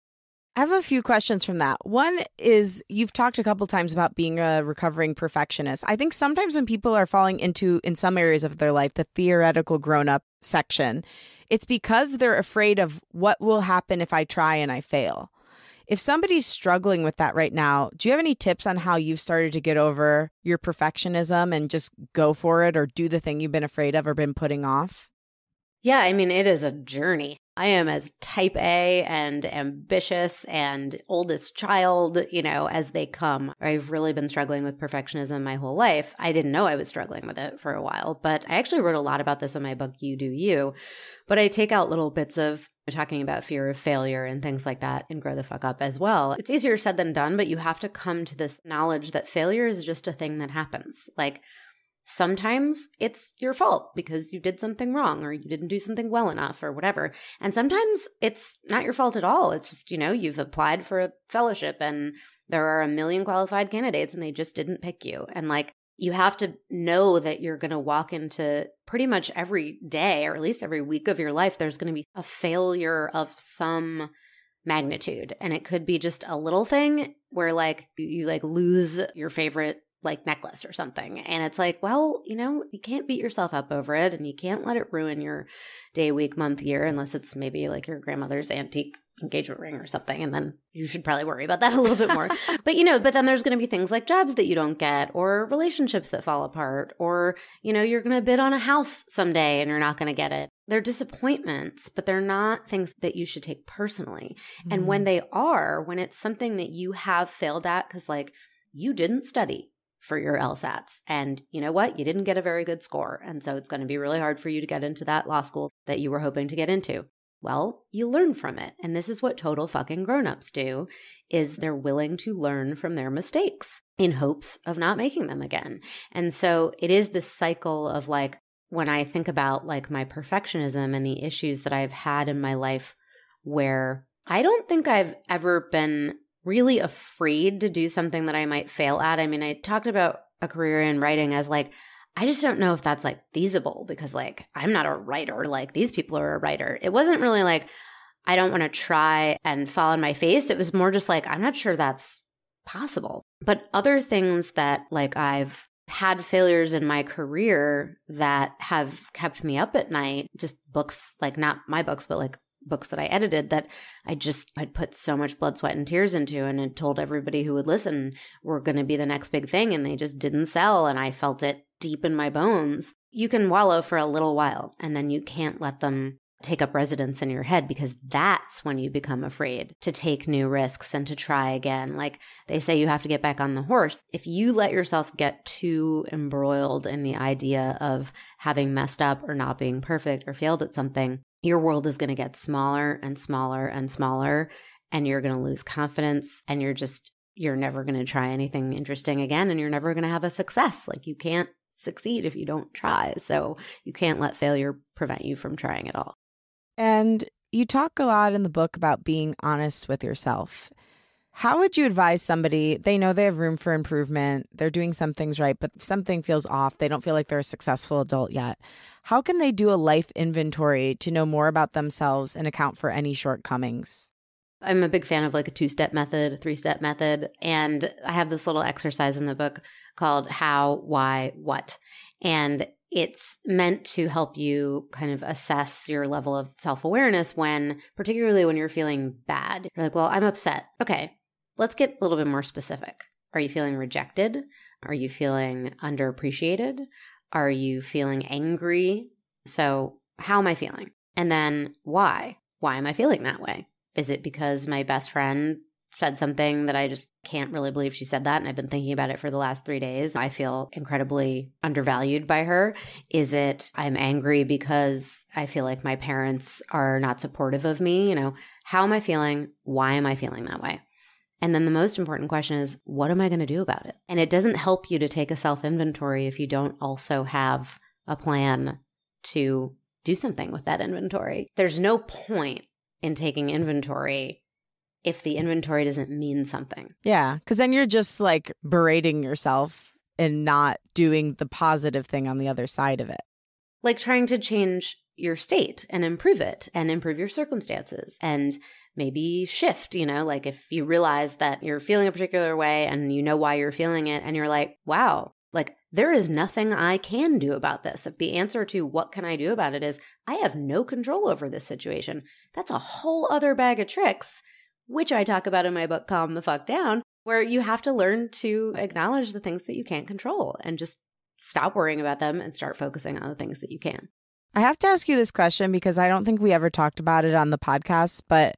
I have a few questions from that. One is you've talked a couple times about being a recovering perfectionist. I think sometimes when people are falling into, in some areas of their life, the theoretical grown up section, it's because they're afraid of what will happen if I try and I fail. If somebody's struggling with that right now, do you have any tips on how you've started to get over your perfectionism and just go for it or do the thing you've been afraid of or been putting off? Yeah, I mean, it is a journey. I am as type A and ambitious and oldest child, you know, as they come. I've really been struggling with perfectionism my whole life. I didn't know I was struggling with it for a while, but I actually wrote a lot about this in my book, You Do You. But I take out little bits of talking about fear of failure and things like that and grow the fuck up as well. It's easier said than done, but you have to come to this knowledge that failure is just a thing that happens. Like, Sometimes it's your fault because you did something wrong or you didn't do something well enough or whatever. And sometimes it's not your fault at all. It's just, you know, you've applied for a fellowship and there are a million qualified candidates and they just didn't pick you. And like, you have to know that you're going to walk into pretty much every day or at least every week of your life, there's going to be a failure of some magnitude. And it could be just a little thing where like you, you like lose your favorite like necklace or something. And it's like, well, you know, you can't beat yourself up over it and you can't let it ruin your day, week, month, year, unless it's maybe like your grandmother's antique engagement ring or something. And then you should probably worry about that a little bit more. but, you know, but then there's going to be things like jobs that you don't get or relationships that fall apart or, you know, you're going to bid on a house someday and you're not going to get it. They're disappointments, but they're not things that you should take personally. Mm. And when mm. they are, when it's something that you have failed at, because like, you didn't study for your LSATs. And you know what? You didn't get a very good score. And so it's going to be really hard for you to get into that law school that you were hoping to get into. Well, you learn from it. And this is what total fucking grown-ups do is they're willing to learn from their mistakes in hopes of not making them again. And so it is this cycle of like when I think about like my perfectionism and the issues that I've had in my life where I don't think I've ever been really afraid to do something that I might fail at. I mean, I talked about a career in writing as like, I just don't know if that's like feasible because like I'm not a writer like these people are a writer. It wasn't really like I don't want to try and fall on my face. It was more just like I'm not sure that's possible. But other things that like I've had failures in my career that have kept me up at night, just books like not my books but like books that I edited that I just I'd put so much blood, sweat, and tears into, and had told everybody who would listen we're going to be the next big thing, and they just didn't sell, and I felt it deep in my bones. You can wallow for a little while, and then you can't let them take up residence in your head because that's when you become afraid to take new risks and to try again. Like they say, you have to get back on the horse. If you let yourself get too embroiled in the idea of having messed up or not being perfect or failed at something, your world is going to get smaller and smaller and smaller and you're going to lose confidence and you're just you're never going to try anything interesting again and you're never going to have a success. Like you can't succeed if you don't try so you can't let failure prevent you from trying at all. And you talk a lot in the book about being honest with yourself how would you advise somebody? They know they have room for improvement. They're doing some things right, but something feels off. They don't feel like they're a successful adult yet. How can they do a life inventory to know more about themselves and account for any shortcomings? I'm a big fan of like a two step method, a three step method. And I have this little exercise in the book called How, Why, What. And it's meant to help you kind of assess your level of self awareness when, particularly when you're feeling bad. You're like, well, I'm upset. Okay, Let's get a little bit more specific. Are you feeling rejected? Are you feeling underappreciated? Are you feeling angry? So, how am I feeling? And then, why? Why am I feeling that way? Is it because my best friend said something that I just can't really believe she said that. And I've been thinking about it for the last three days. I feel incredibly undervalued by her. Is it I'm angry because I feel like my parents are not supportive of me? You know, how am I feeling? Why am I feeling that way? And then the most important question is, what am I going to do about it? And it doesn't help you to take a self inventory if you don't also have a plan to do something with that inventory. There's no point in taking inventory if the inventory doesn't mean something. Yeah. Cause then you're just like berating yourself and not doing the positive thing on the other side of it. Like trying to change your state and improve it and improve your circumstances and maybe shift, you know, like if you realize that you're feeling a particular way and you know why you're feeling it and you're like, wow, like there is nothing I can do about this. If the answer to what can I do about it is I have no control over this situation, that's a whole other bag of tricks, which I talk about in my book, Calm the Fuck Down, where you have to learn to acknowledge the things that you can't control and just stop worrying about them and start focusing on the things that you can. I have to ask you this question because I don't think we ever talked about it on the podcast, but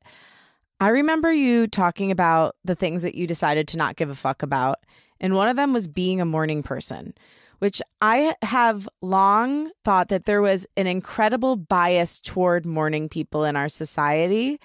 I remember you talking about the things that you decided to not give a fuck about. And one of them was being a morning person, which I have long thought that there was an incredible bias toward morning people in our society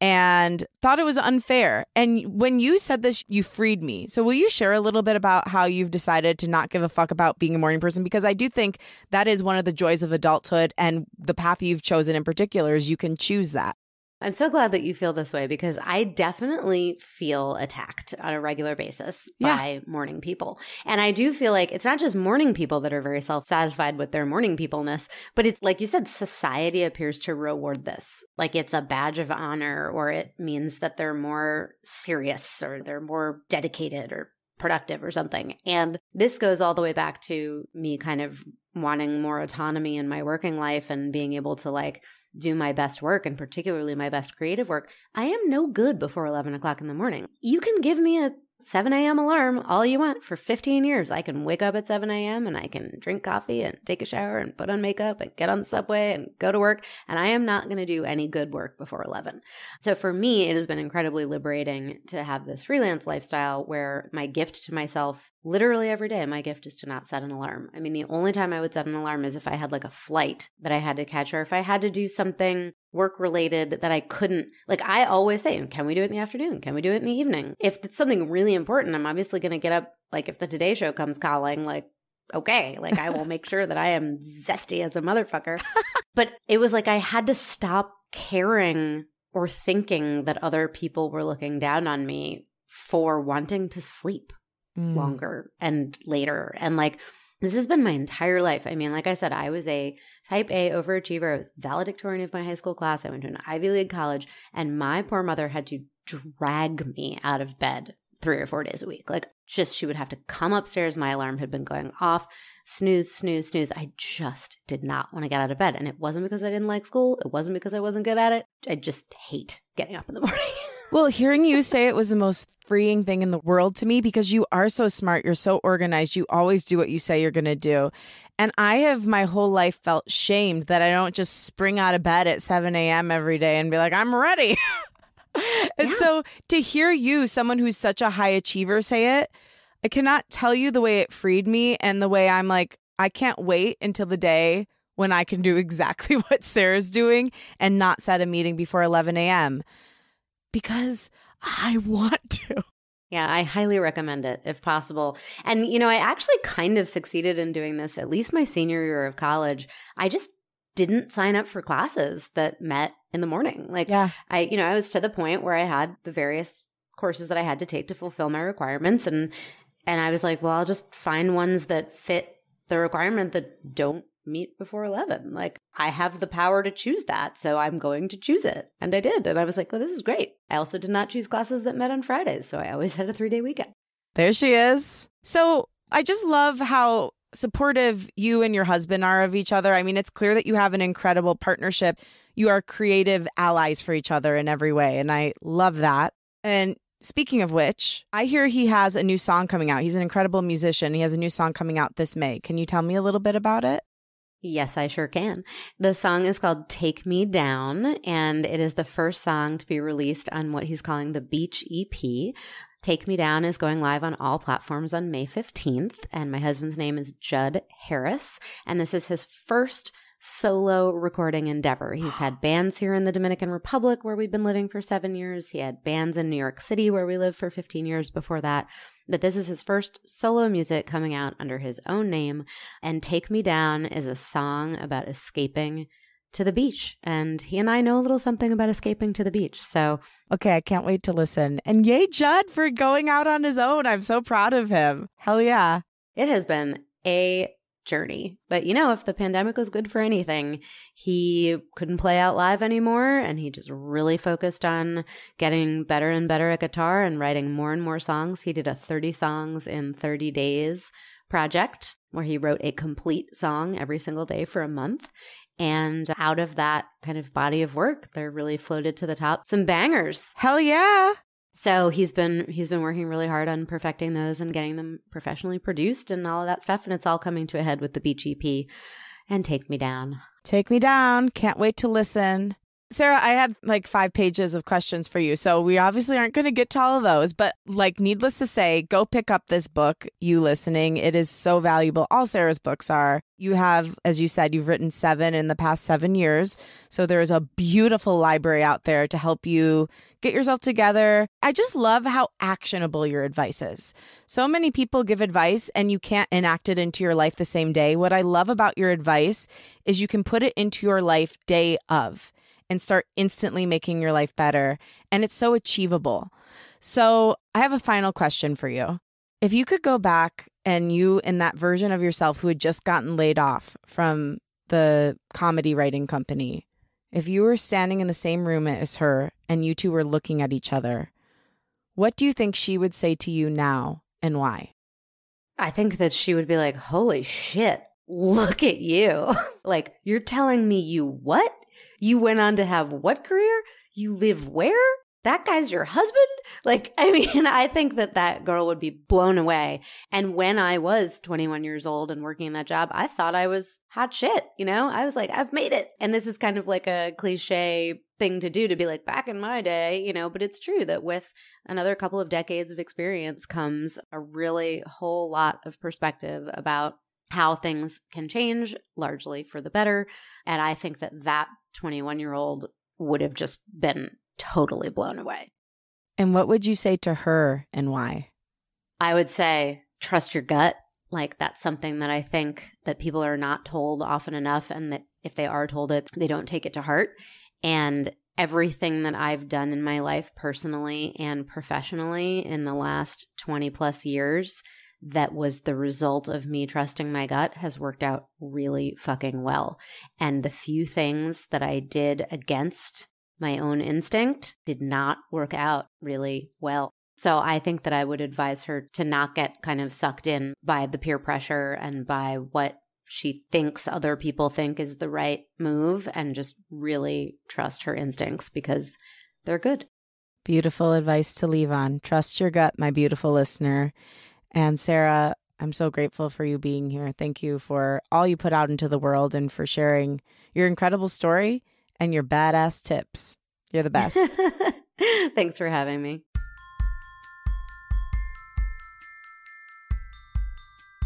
and thought it was unfair. And when you said this, you freed me. So, will you share a little bit about how you've decided to not give a fuck about being a morning person? Because I do think that is one of the joys of adulthood, and the path you've chosen in particular is you can choose that. I'm so glad that you feel this way because I definitely feel attacked on a regular basis yeah. by morning people. And I do feel like it's not just morning people that are very self satisfied with their morning peopleness, but it's like you said, society appears to reward this. Like it's a badge of honor or it means that they're more serious or they're more dedicated or productive or something. And this goes all the way back to me kind of wanting more autonomy in my working life and being able to like do my best work and particularly my best creative work, I am no good before 11 o'clock in the morning. You can give me a 7 a.m. alarm all you want for 15 years. I can wake up at 7 a.m. and I can drink coffee and take a shower and put on makeup and get on the subway and go to work. And I am not going to do any good work before 11. So for me, it has been incredibly liberating to have this freelance lifestyle where my gift to myself literally every day my gift is to not set an alarm i mean the only time i would set an alarm is if i had like a flight that i had to catch or if i had to do something work related that i couldn't like i always say can we do it in the afternoon can we do it in the evening if it's something really important i'm obviously going to get up like if the today show comes calling like okay like i will make sure that i am zesty as a motherfucker but it was like i had to stop caring or thinking that other people were looking down on me for wanting to sleep mm. longer and later. And like, this has been my entire life. I mean, like I said, I was a type A overachiever. I was valedictorian of my high school class. I went to an Ivy League college, and my poor mother had to drag me out of bed three or four days a week. Like, just she would have to come upstairs. My alarm had been going off. Snooze, snooze, snooze. I just did not want to get out of bed. And it wasn't because I didn't like school. It wasn't because I wasn't good at it. I just hate getting up in the morning. Well, hearing you say it was the most freeing thing in the world to me because you are so smart, you're so organized, you always do what you say you're going to do. And I have my whole life felt shamed that I don't just spring out of bed at 7 a.m. every day and be like, I'm ready. and yeah. so to hear you, someone who's such a high achiever, say it, I cannot tell you the way it freed me and the way I'm like, I can't wait until the day when I can do exactly what Sarah's doing and not set a meeting before 11 a.m because I want to. Yeah, I highly recommend it if possible. And, you know, I actually kind of succeeded in doing this, at least my senior year of college. I just didn't sign up for classes that met in the morning. Like, yeah. I, you know, I was to the point where I had the various courses that I had to take to fulfill my requirements. And, and I was like, well, I'll just find ones that fit the requirement that don't meet before 11. Like, I have the power to choose that, so I'm going to choose it. And I did. And I was like, well, this is great. I also did not choose classes that met on Fridays, so I always had a three day weekend. There she is. So I just love how supportive you and your husband are of each other. I mean, it's clear that you have an incredible partnership. You are creative allies for each other in every way. And I love that. And Speaking of which, I hear he has a new song coming out. He's an incredible musician. He has a new song coming out this May. Can you tell me a little bit about it? Yes, I sure can. The song is called Take Me Down, and it is the first song to be released on what he's calling the Beach EP. Take Me Down is going live on all platforms on May 15th, and my husband's name is Judd Harris, and this is his first solo recording endeavor. He's had bands here in the Dominican Republic where we've been living for seven years. He had bands in New York City where we lived for 15 years before that. But this is his first solo music coming out under his own name. And Take Me Down is a song about escaping to the beach. And he and I know a little something about escaping to the beach. So, okay, I can't wait to listen. And yay, Judd, for going out on his own. I'm so proud of him. Hell yeah. It has been a journey. But you know, if the pandemic was good for anything, he couldn't play out live anymore and he just really focused on getting better and better at guitar and writing more and more songs. He did a 30 songs in 30 days project where he wrote a complete song every single day for a month. And out of that kind of body of work, there really floated to the top some bangers. Hell yeah. So he's been he's been working really hard on perfecting those and getting them professionally produced and all of that stuff. And it's all coming to a head with the Beach EP and Take Me Down. Take me down. Can't wait to listen. Sarah, I had like five pages of questions for you. So we obviously aren't going to get to all of those, but like, needless to say, go pick up this book, You Listening. It is so valuable. All Sarah's books are. You have, as you said, you've written seven in the past seven years. So there is a beautiful library out there to help you get yourself together. I just love how actionable your advice is. So many people give advice and you can't enact it into your life the same day. What I love about your advice is you can put it into your life day of and start instantly making your life better. And it's so achievable. So, I have a final question for you. If you could go back and you, in that version of yourself who had just gotten laid off from the comedy writing company, if you were standing in the same room as her and you two were looking at each other, what do you think she would say to you now and why? I think that she would be like, Holy shit, look at you. like, you're telling me you what? You went on to have what career? You live where? That guy's your husband? Like, I mean, I think that that girl would be blown away. And when I was 21 years old and working in that job, I thought I was hot shit. You know, I was like, I've made it. And this is kind of like a cliche thing to do to be like, back in my day, you know, but it's true that with another couple of decades of experience comes a really whole lot of perspective about how things can change largely for the better. And I think that that 21 year old would have just been totally blown away. And what would you say to her and why? I would say trust your gut. Like that's something that I think that people are not told often enough and that if they are told it, they don't take it to heart. And everything that I've done in my life personally and professionally in the last 20 plus years that was the result of me trusting my gut has worked out really fucking well. And the few things that I did against my own instinct did not work out really well. So I think that I would advise her to not get kind of sucked in by the peer pressure and by what she thinks other people think is the right move and just really trust her instincts because they're good. Beautiful advice to leave on. Trust your gut, my beautiful listener. And Sarah, I'm so grateful for you being here. Thank you for all you put out into the world and for sharing your incredible story and your badass tips. You're the best. Thanks for having me.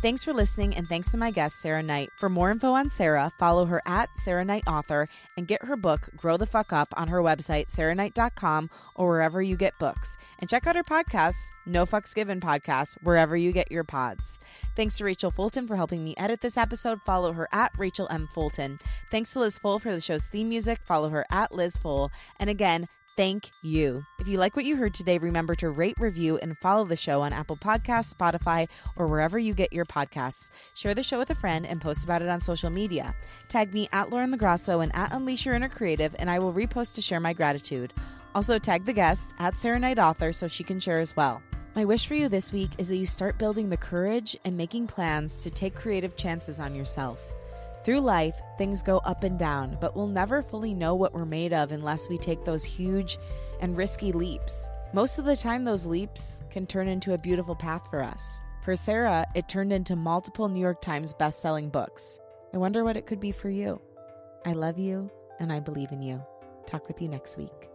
Thanks for listening, and thanks to my guest, Sarah Knight. For more info on Sarah, follow her at Sarah Knight Author and get her book, Grow the Fuck Up, on her website, sarahknight.com, or wherever you get books. And check out her podcast, No Fucks Given Podcast, wherever you get your pods. Thanks to Rachel Fulton for helping me edit this episode. Follow her at Rachel M. Fulton. Thanks to Liz Full for the show's theme music. Follow her at Liz Full. And again, Thank you. If you like what you heard today, remember to rate, review, and follow the show on Apple Podcasts, Spotify, or wherever you get your podcasts. Share the show with a friend and post about it on social media. Tag me at Lauren Lagrasso and at Unleash Your Inner Creative, and I will repost to share my gratitude. Also, tag the guest at Sarah Knight Author so she can share as well. My wish for you this week is that you start building the courage and making plans to take creative chances on yourself. Through life, things go up and down, but we'll never fully know what we're made of unless we take those huge and risky leaps. Most of the time, those leaps can turn into a beautiful path for us. For Sarah, it turned into multiple New York Times best-selling books. I wonder what it could be for you. I love you and I believe in you. Talk with you next week.